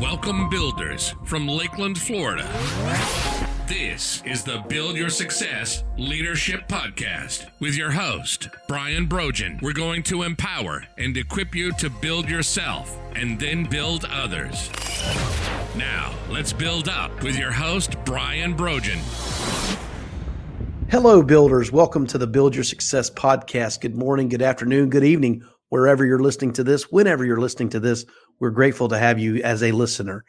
Welcome, builders from Lakeland, Florida. This is the Build Your Success Leadership Podcast with your host, Brian Brogan. We're going to empower and equip you to build yourself and then build others. Now, let's build up with your host, Brian Brogan. Hello, builders. Welcome to the Build Your Success Podcast. Good morning, good afternoon, good evening, wherever you're listening to this, whenever you're listening to this. We're grateful to have you as a listener.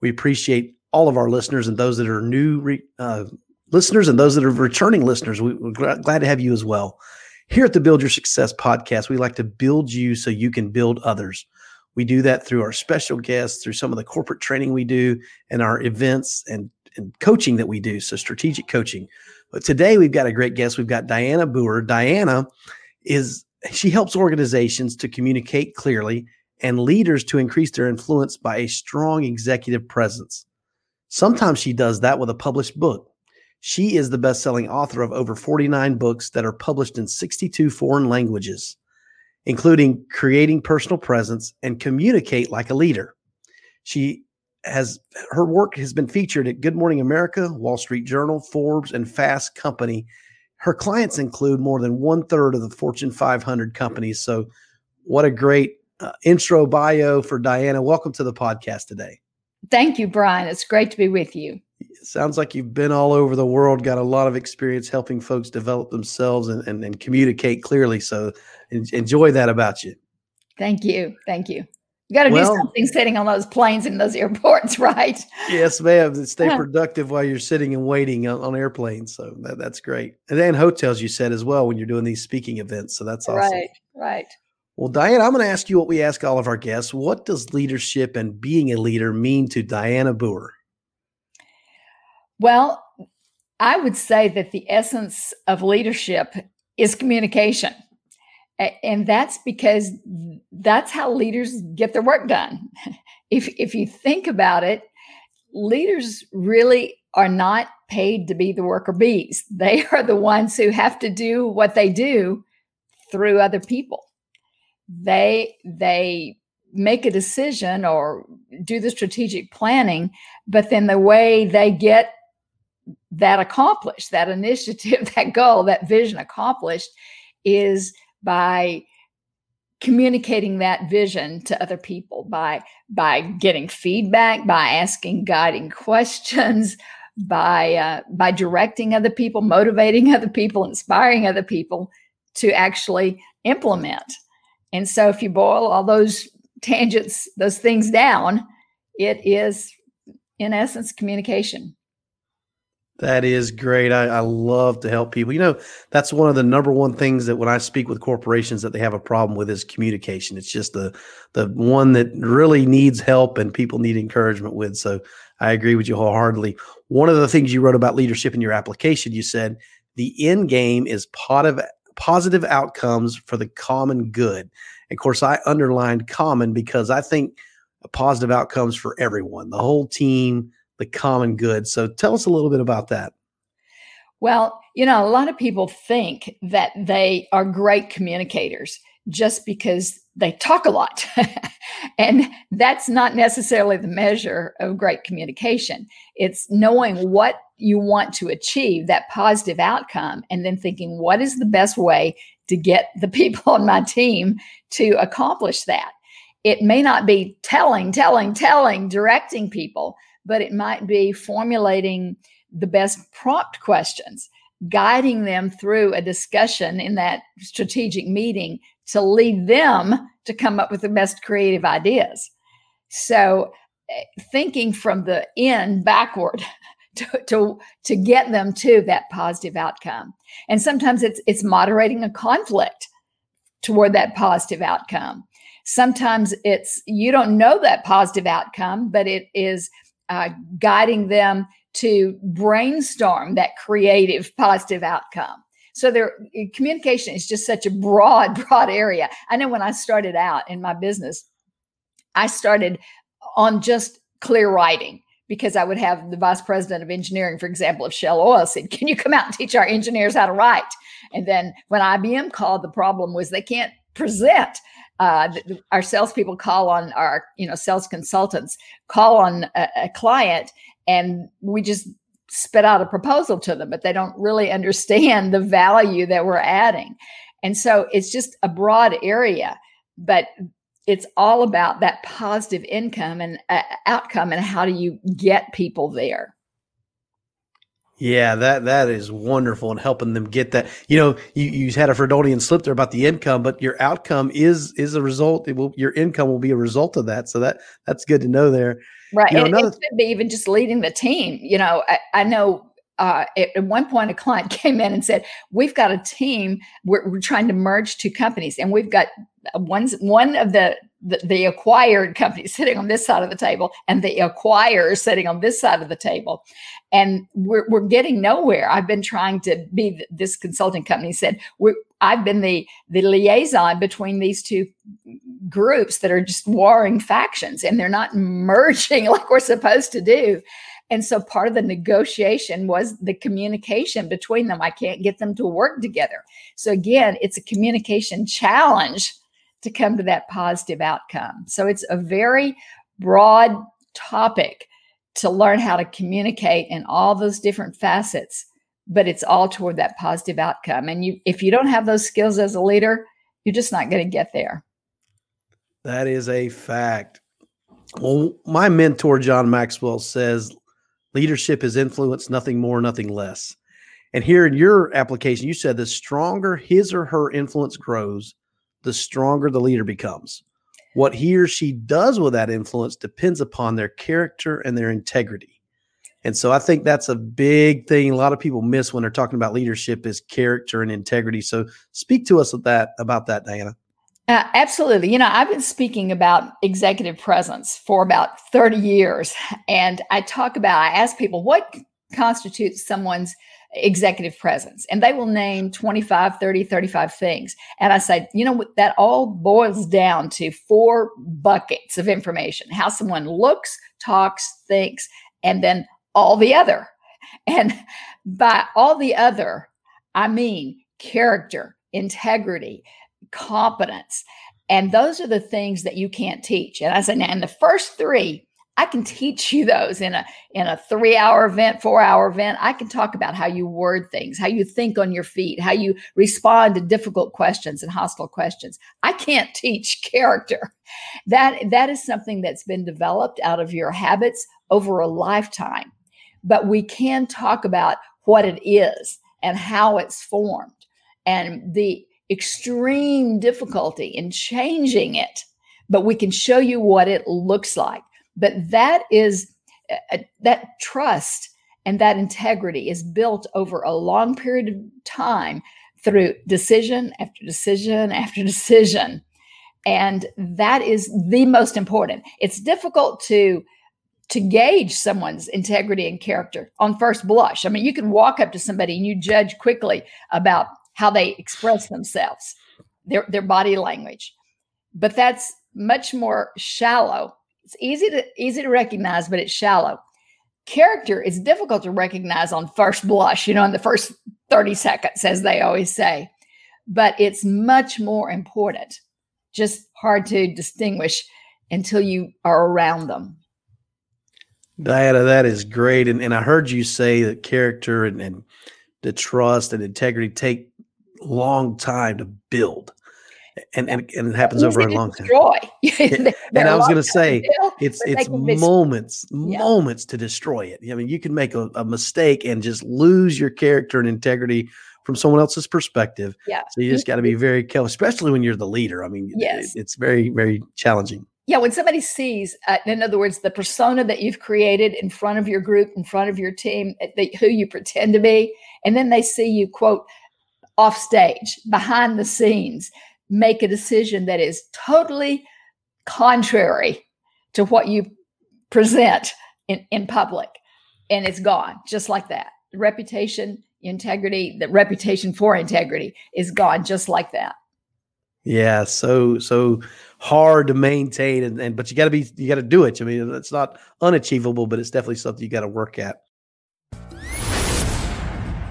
We appreciate all of our listeners and those that are new re, uh, listeners and those that are returning listeners. We, are glad to have you as well. Here at the Build Your Success podcast, we like to build you so you can build others. We do that through our special guests, through some of the corporate training we do, and our events and, and coaching that we do. So, strategic coaching. But today we've got a great guest. We've got Dianna Booher. Dianna is she helps organizations to communicate clearly and leaders to increase their influence by a strong executive presence. Sometimes she does that with a published book. She is the best selling author of over 49 books that are published in 62 foreign languages, including Creating Personal Presence and Communicate Like a Leader. She has her work has been featured at Good Morning America, Wall Street Journal, Forbes, and Fast Company. Her clients include more than one third of the Fortune 500 companies. So, what a great uh, intro bio for Dianna. Welcome to the podcast today. Thank you, Brian. It's great to be with you. It sounds like you've been all over the world, got a lot of experience helping folks develop themselves and, and, and communicate clearly. So enjoy that about you. Thank you. Thank you. You got to well, do something sitting on those planes in those airports, right? Yes, ma'am. Stay productive while you're sitting and waiting on, on airplanes. So that, that's great. And then hotels, you said as well when you're doing these speaking events. So that's awesome. Right, right. Well, Dianna, I'm going to ask you what we ask all of our guests. What does leadership and being a leader mean to Dianna Booher? Well, I would say that the essence of leadership is communication. And that's because that's how leaders get their work done. If, if you think about it, leaders really are not paid to be the worker bees. They are the ones who have to do what they do through other people they they make a decision or do the strategic planning but then the way they get that accomplished that initiative that goal that vision accomplished is by communicating that vision to other people by by getting feedback by asking guiding questions by uh, by directing other people motivating other people inspiring other people to actually implement and so if you boil all those tangents, those things down, it is in essence communication. That is great. I, I, love to help people. You know, that's one of the number one things that when I speak with corporations that they have a problem with is communication. It's just the the one that really needs help and people need encouragement with. So I agree with you wholeheartedly. One of the things you wrote about leadership in your application, you said the end game is of positive outcomes for the common good. Of course, I underlined common because I think positive outcomes for everyone, the whole team, the common good. So tell us a little bit about that. Well, you know, a lot of people think that they are great communicators just because they talk a lot. and that's not necessarily the measure of great communication. It's knowing what you want to achieve, that positive outcome, and then thinking, what is the best way to get the people on my team to accomplish that? It may not be telling, telling, telling, directing people, but it might be formulating the best prompt questions, guiding them through a discussion in that strategic meeting to lead them to come up with the best creative ideas. So, eh, thinking from the end backward to, to, to get them to that positive outcome. And sometimes it's, it's moderating a conflict toward that positive outcome. Sometimes it's you don't know that positive outcome, but it is uh, guiding them to brainstorm that creative positive outcome. So there eh, communication is just such a broad, broad area. I know when I started out in my business, I started on just clear writing because I would have the vice president of engineering, for example, of Shell Oil said, Can you come out and teach our engineers how to write? And then when IBM called, the problem was they can't present uh, our salespeople call on our, you know, sales consultants call on a, a client, and we just spit out a proposal to them, but they don't really understand the value that we're adding. And so it's just a broad area, but it's all about that positive income and uh, outcome and how do you get people there. Yeah, that that is wonderful and helping them get that. You know, you, you had a Freudian slip there about the income, but your outcome is is a result. It will your income will be a result of that. So that that's good to know there. Right. You know, and another, it could be even just leading the team. You know, I, I know uh, at one point a client came in and said, "We've got a team. We're, we're trying to merge two companies, and we've got one one of the, the, acquired company sitting on this side of the table, and the acquirer sitting on this side of the table, and we're we're getting nowhere. I've been trying to be this consulting company said we I've been the the liaison between these two groups that are just warring factions, and they're not merging like we're supposed to do." And so part of the negotiation was the communication between them. I can't get them to work together. So again, it's a communication challenge to come to that positive outcome. So it's a very broad topic to learn how to communicate in all those different facets, but it's all toward that positive outcome. And you if you don't have those skills as a leader, you're just not going to get there. That is a fact. Well, my mentor John Maxwell says Leadership is influence, nothing more, nothing less. And here in your application, you said the stronger his or her influence grows, the stronger the leader becomes. What he or she does with that influence depends upon their character and their integrity. And so I think that's a big thing a lot of people miss when they're talking about leadership is character and integrity. So speak to us of that about that, Dianna. Uh, absolutely. You know, I've been speaking about executive presence for about 30 years. And I talk about, I ask people, what constitutes someone's executive presence? And they will name 25, 30, 35 things. And I say, you know, that all boils down to four buckets of information how someone looks, talks, thinks, and then all the other. And by all the other, I mean character, integrity, competence. And those are the things that you can't teach. And I said, in the first three, I can teach you those in a in a three hour event, four hour event. I can talk about how you word things, how you think on your feet, how you respond to difficult questions and hostile questions. I can't teach character. That that is something that's been developed out of your habits over a lifetime. But we can talk about what it is and how it's formed and the extreme difficulty in changing it, but we can show you what it looks like. But that is uh, that trust and that integrity is built over a long period of time through decision after decision after decision. And that is the most important. It's difficult to to gauge someone's integrity and character on first blush. I mean, you can walk up to somebody and you judge quickly about how they express themselves, their their body language. But that's much more shallow. It's easy to easy to recognize, but it's shallow. Character is difficult to recognize on first blush, you know, in the first 30 seconds, as they always say. But it's much more important, just hard to distinguish until you are around them. Dianna, that is great. And, and I heard you say that character and, and the trust and integrity take long time to build. And, and, and it happens over a long time. and, and I was going to say, it's it's moments, yeah. moments to destroy it. I mean, you can make a, a mistake and just lose your character and integrity from someone else's perspective. Yeah. So you just got to be very careful, especially when you're the leader. I mean, yes. It, it's very, very challenging. Yeah, when somebody sees, uh, in other words, the persona that you've created in front of your group, in front of your team, uh, the, who you pretend to be, and then they see you, quote, off stage, behind the scenes, make a decision that is totally contrary to what you present in, in public. And it's gone just like that. The reputation, integrity, the reputation for integrity is gone just like that. Yeah, so so hard to maintain and, and but you gotta be you gotta do it. I mean, it's not unachievable, but it's definitely something you gotta work at.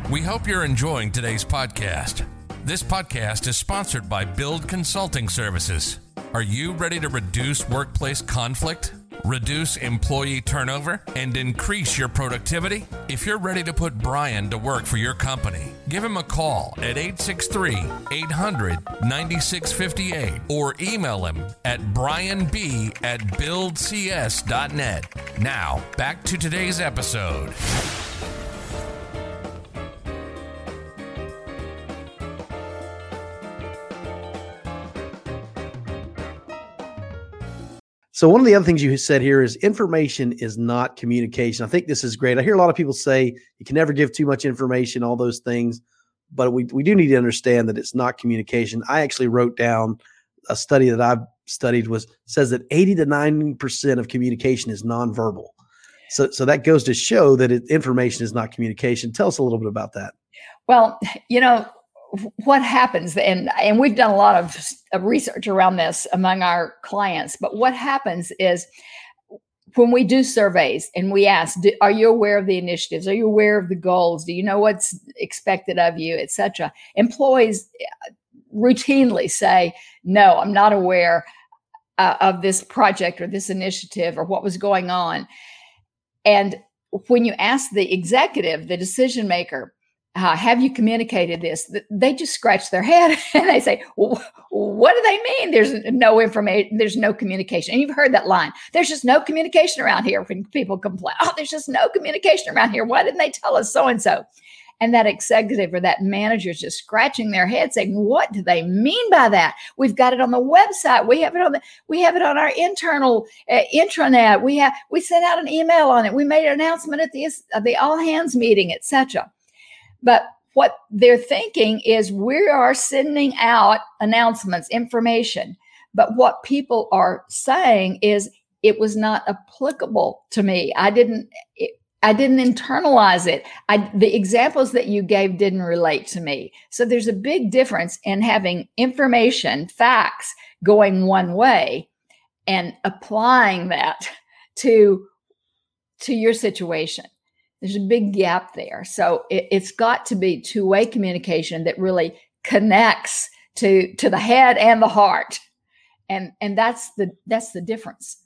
We hope you're enjoying today's podcast. This podcast is sponsored by Build Consulting Services. Are you ready to reduce workplace conflict? reduce employee turnover, and increase your productivity? If you're ready to put Brian to work for your company, give him a call at 863 800 9658 or email him at brianb at buildcs.net. Now, back to today's episode. So one of the other things you said here is information is not communication. I think this is great. I hear a lot of people say you can never give too much information, all those things, but we we do need to understand that it's not communication. I actually wrote down a study that I've studied was says that 80 to 90% of communication is nonverbal. So so that goes to show that it, information is not communication. Tell us a little bit about that. Well, you know, what happens and and we've done a lot of, research around this among our clients but what happens is when we do surveys and we ask do, are you aware of the initiatives? Are you aware of the goals? Do you know what's expected of you? etc employees uh, routinely say no i'm not aware uh, of this project or this initiative or what was going on. And when you ask the executive the decision maker uh, have you communicated this? They just scratch their head and they say, well, what do they mean? There's no information, there's no communication. And you've heard that line. There's just no communication around here when people complain. Oh, there's just no communication around here. Why didn't they tell us so and so? And that executive or that manager is just scratching their head saying, what do they mean by that? We've got it on the website. We have it on the, we have it on our internal uh, intranet. We have, we sent out an email on it. We made an announcement at the, uh, the all hands meeting, etc but what they're thinking is we are sending out announcements, information. But what people are saying is it was not applicable to me. I didn't. It, I didn't internalize it. I, the examples that you gave didn't relate to me. So there's a big difference in having information, facts going one way and applying that to to your situation there's a big gap there. So it, has got to be two way communication that really connects to to the head and the heart, and and that's the that's the difference.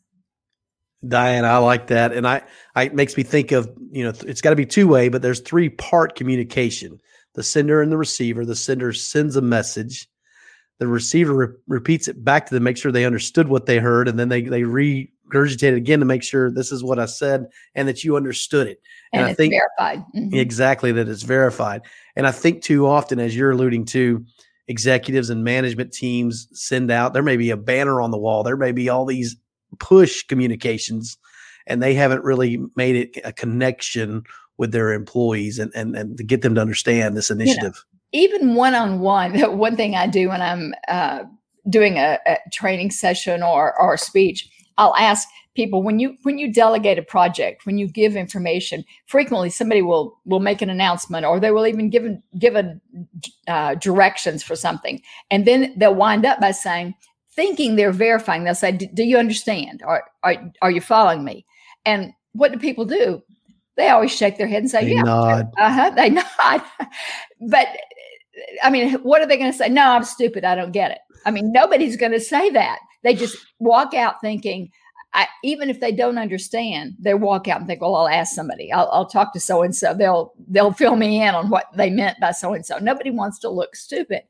Diane, I like that, and I, I it makes me think of you know it's got to be two way, but there's three part communication: the sender and the receiver. The sender sends a message, the receiver re- repeats it back to them, make sure they understood what they heard, and then they they regurgitate it again to make sure this is what I said and that you understood it. And, and I think verified mm-hmm. exactly that it's verified. And I think too often, as you're alluding to, executives and management teams send out there may be a banner on the wall, there may be all these push communications, and they haven't really made it a connection with their employees and and, and to get them to understand this initiative. You know, even one on one, one thing I do when I'm uh, doing a, a, training session or or a speech, I'll ask people when you when you delegate a project, when you give information. Frequently, somebody will will make an announcement, or they will even give give a, uh, directions for something, and then they'll wind up by saying, thinking they're verifying. They'll say, "Do you understand? Or are are you following me?" And what do people do? They always shake their head and say, they "Yeah, uh-huh." They nod, but I mean, what are they going to say? No, I'm stupid. I don't get it. I mean, nobody's going to say that. They just walk out thinking, I, even if they don't understand, they walk out and think, "Well, I'll ask somebody. I'll, I'll talk to so and so. They'll they'll fill me in on what they meant by so and so." Nobody wants to look stupid.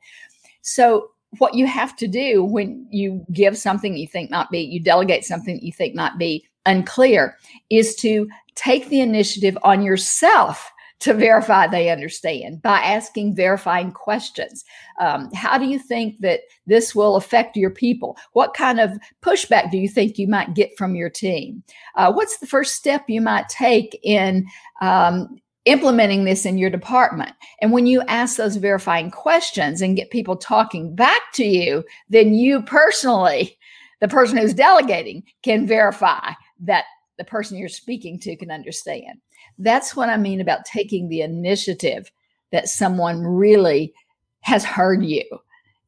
So, what you have to do when you give something you think might be, you delegate something you think might be unclear, is to take the initiative on yourself to verify they understand by asking verifying questions. Um, how do you think that this will affect your people? What kind of pushback do you think you might get from your team? Uh, what's the first step you might take in um, implementing this in your department. And when you ask those verifying questions and get people talking back to you, then you personally, the person who's delegating, can verify that the person you're speaking to can understand. That's what I mean about taking the initiative that someone really has heard you.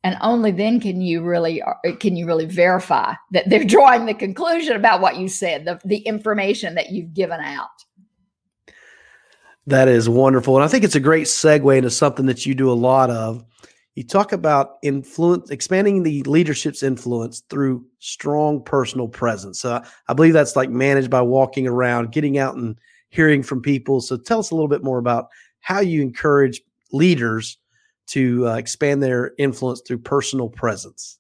And only then can you really uh, can you really verify that they're drawing the conclusion about what you said, the, the information that you've given out. That is wonderful. And I think it's a great segue into something that you do a lot of. you talk about influence, expanding the leadership's influence through strong personal presence. So I believe that's like managed by walking around, getting out and hearing from people. So tell us a little bit more about how you encourage leaders to uh, expand their influence through personal presence.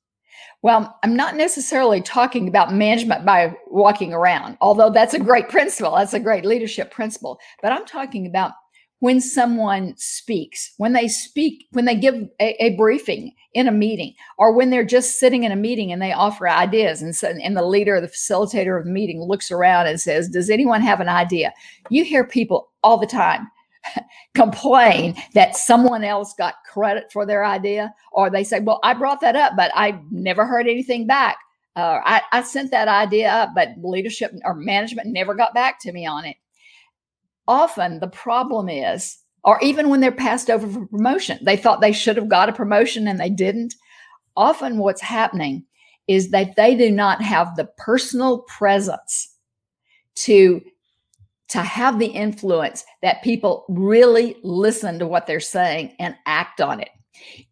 Well, I'm not necessarily talking about management by walking around, although that's a great principle. That's a great leadership principle. But I'm talking about when someone speaks, when they speak, when they give a, a, briefing in a meeting, or when they're just sitting in a meeting and they offer ideas, and, so, and the leader, the facilitator of the meeting looks around and says, Does anyone have an idea? You hear people all the time complain that someone else got credit for their idea, or they say, Well, I brought that up, but I never heard anything back. Uh, I, I sent that idea up, but leadership or management never got back to me on it often the problem is, or even when they're passed over for promotion, they thought they should have got a promotion and they didn't. Often what's happening is that they do not have the personal presence to to have the influence that people really listen to what they're saying and act on it.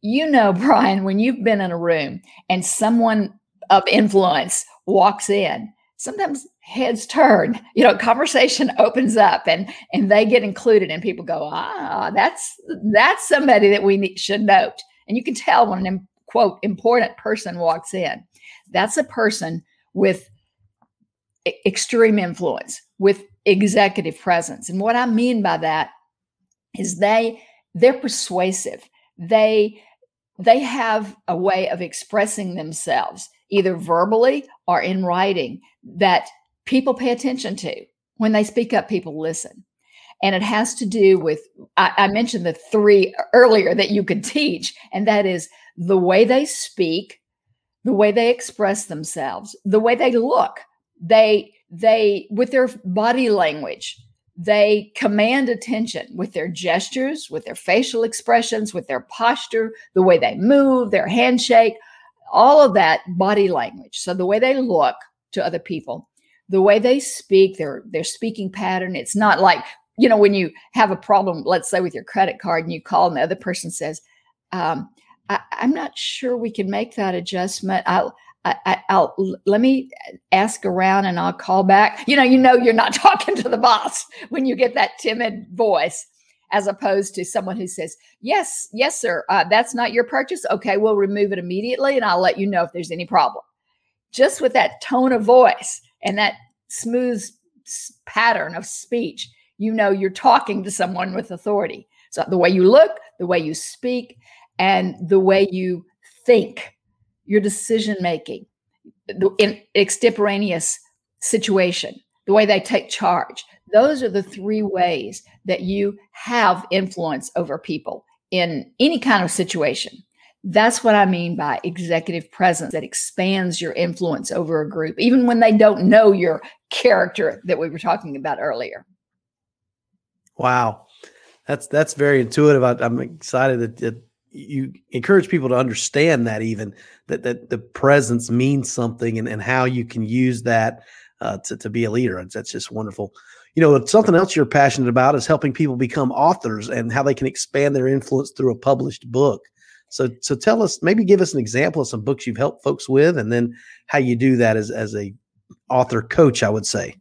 You know, Brian, when you've been in a room and someone of influence walks in, sometimes heads turn you know conversation opens up and and they get included and people go ah that's that's somebody that we need, should note. And you can tell when an quote important person walks in. That's a person with extreme influence with executive presence. And what i mean by that is they they're persuasive. They they have a way of expressing themselves either verbally or in writing that people pay attention to. When they speak up, people listen. And it has to do with, I, I mentioned the three earlier that you could teach, and that is the way they speak, the way they express themselves, the way they look. They, they, with their body language, they command attention with their gestures, with their facial expressions, with their posture, the way they move, their handshake, all of that body language. So the way they look to other people, the way they speak, their their speaking pattern. It's not like you know when you have a problem, let's say with your credit card, and you call, and the other person says, um, I, am not sure we can make that adjustment." I'll I, will let me ask around and I'll call back. You know, you know, you're not talking to the boss when you get that timid voice, as opposed to someone who says, "Yes, yes, sir, uh, that's not your purchase. Okay, we'll remove it immediately, and I'll let you know if there's any problem." Just with that tone of voice, and that smooth pattern of speech, you know you're talking to someone with authority. So the way you look, the way you speak, and the way you think, your decision making, in extemporaneous situation, the way they take charge. Those are the three ways that you have influence over people in any kind of situation. That's what I mean by executive presence that expands your influence over a group, even when they don't know your character that we were talking about earlier. Wow. That's that's very intuitive. I, am excited that, that, you encourage people to understand that even that that the presence means something and, and how you can use that uh, to, to be a leader. That's just wonderful. You know, something else you're passionate about is helping people become authors and how they can expand their influence through a published book. So, so tell us, maybe give us an example of some books you've helped folks with, and then how you do that as as a author coach. I would say.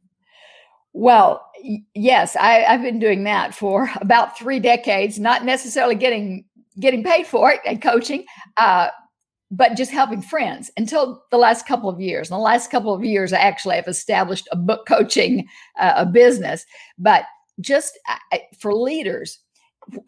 Well, yes, I, I've been doing that for about three decades. Not necessarily getting getting paid for it and coaching, uh, but just helping friends until the last couple of years. In the last couple of years, I actually have established a book coaching uh, a business, but just for leaders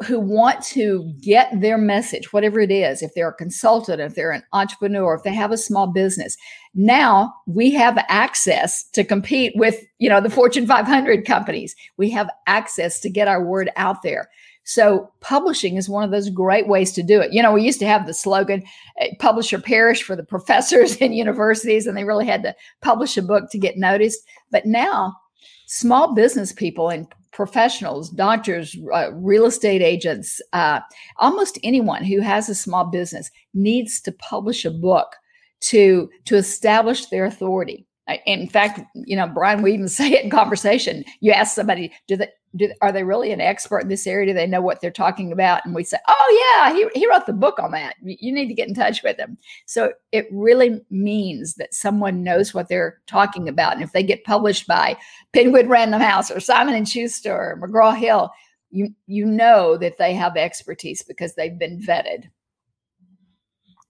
who want to get their message, whatever it is, if they're a consultant, if they're an entrepreneur, if they have a small business, now we have access to compete with, you know, the Fortune 500 companies. We have access to get our word out there. So publishing is one of those great ways to do it. You know, we used to have the slogan eh, "Publish or Perish" for the professors in universities, and they really had to publish a book to get noticed. But now, small business people and professionals, doctors, uh, real estate agents, uh, almost anyone who has a small business needs to publish a book to to establish their authority. In fact, you know, Brian, we even say it in conversation. You ask somebody, do they do, are they really an expert in this area? Do they know what they're talking about? And we say, oh, yeah, he, he wrote the book on that. You need to get in touch with them. So it really means that someone knows what they're talking about. And if they get published by Penguin Random House or Simon and Schuster or McGraw Hill, you you know that they have expertise because they've been vetted.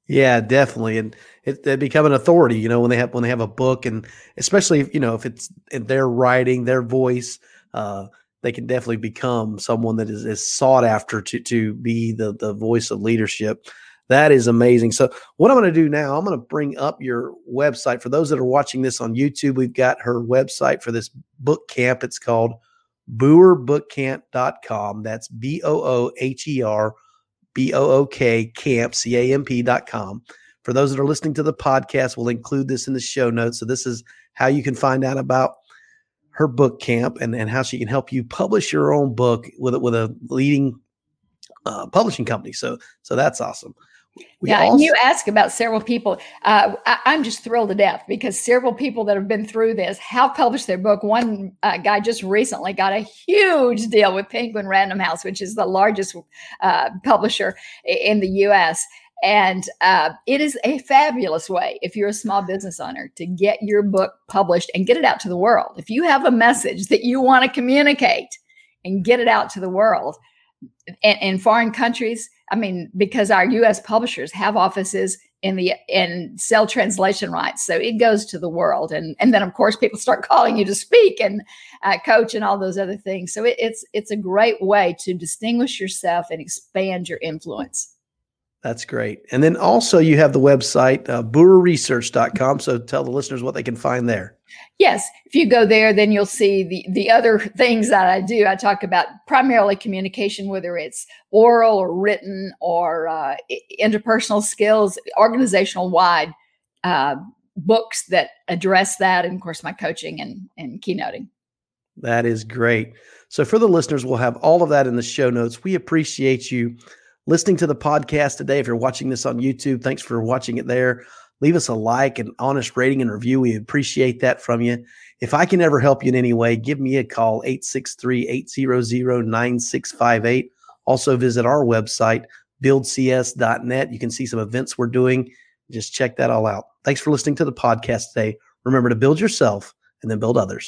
Yeah, definitely, and it, they become an authority. You know, when they have when they have a book, and especially you know if it's their writing, their voice. Uh, they can definitely become someone that is, is sought after to to be the the voice of leadership. That is amazing. So what I'm going to do now, I'm going to bring up your website for those that are watching this on YouTube. We've got her website for this book camp. It's called booherbookcamp.com. That's B O O H E R B O O K camp C A M P.com. For those that are listening to the podcast, we'll include this in the show notes. So this is how you can find out about her book camp and, and how she can help you publish your own book with with a leading uh, publishing company. So so that's awesome. We yeah, also- and you ask about several people. Uh, I, am just thrilled to death because several people that have been through this have published their book. One uh, guy just recently got a huge deal with Penguin Random House, which is the largest uh, publisher in the U.S. And uh, it is a fabulous way, if you're a small business owner, to get your book published and get it out to the world. If you have a message that you want to communicate and get it out to the world, and in foreign countries, I mean, because our U.S. publishers have offices in the in sell translation rights, so it goes to the world, and and then of course people start calling you to speak and uh, coach and all those other things. So it, it's it's a great way to distinguish yourself and expand your influence. That's great. And then also you have the website, uh, booherresearch.com. So tell the listeners what they can find there. Yes. If you go there, then you'll see the, the other things that I do. I talk about primarily communication, whether it's oral or written or uh, interpersonal skills, organizational wide uh, books that address that. And of course, my coaching and, and keynoting. That is great. So for the listeners, we'll have all of that in the show notes. We appreciate you listening to the podcast today. If you're watching this on YouTube, thanks for watching it there. Leave us a like and honest rating and review. We appreciate that from you. If I can ever help you in any way, give me a call 863 800 9658. Also, visit our website, buildcs.net. You can see some events we're doing. Just check that all out. Thanks for listening to the podcast today. Remember to build yourself and then build others.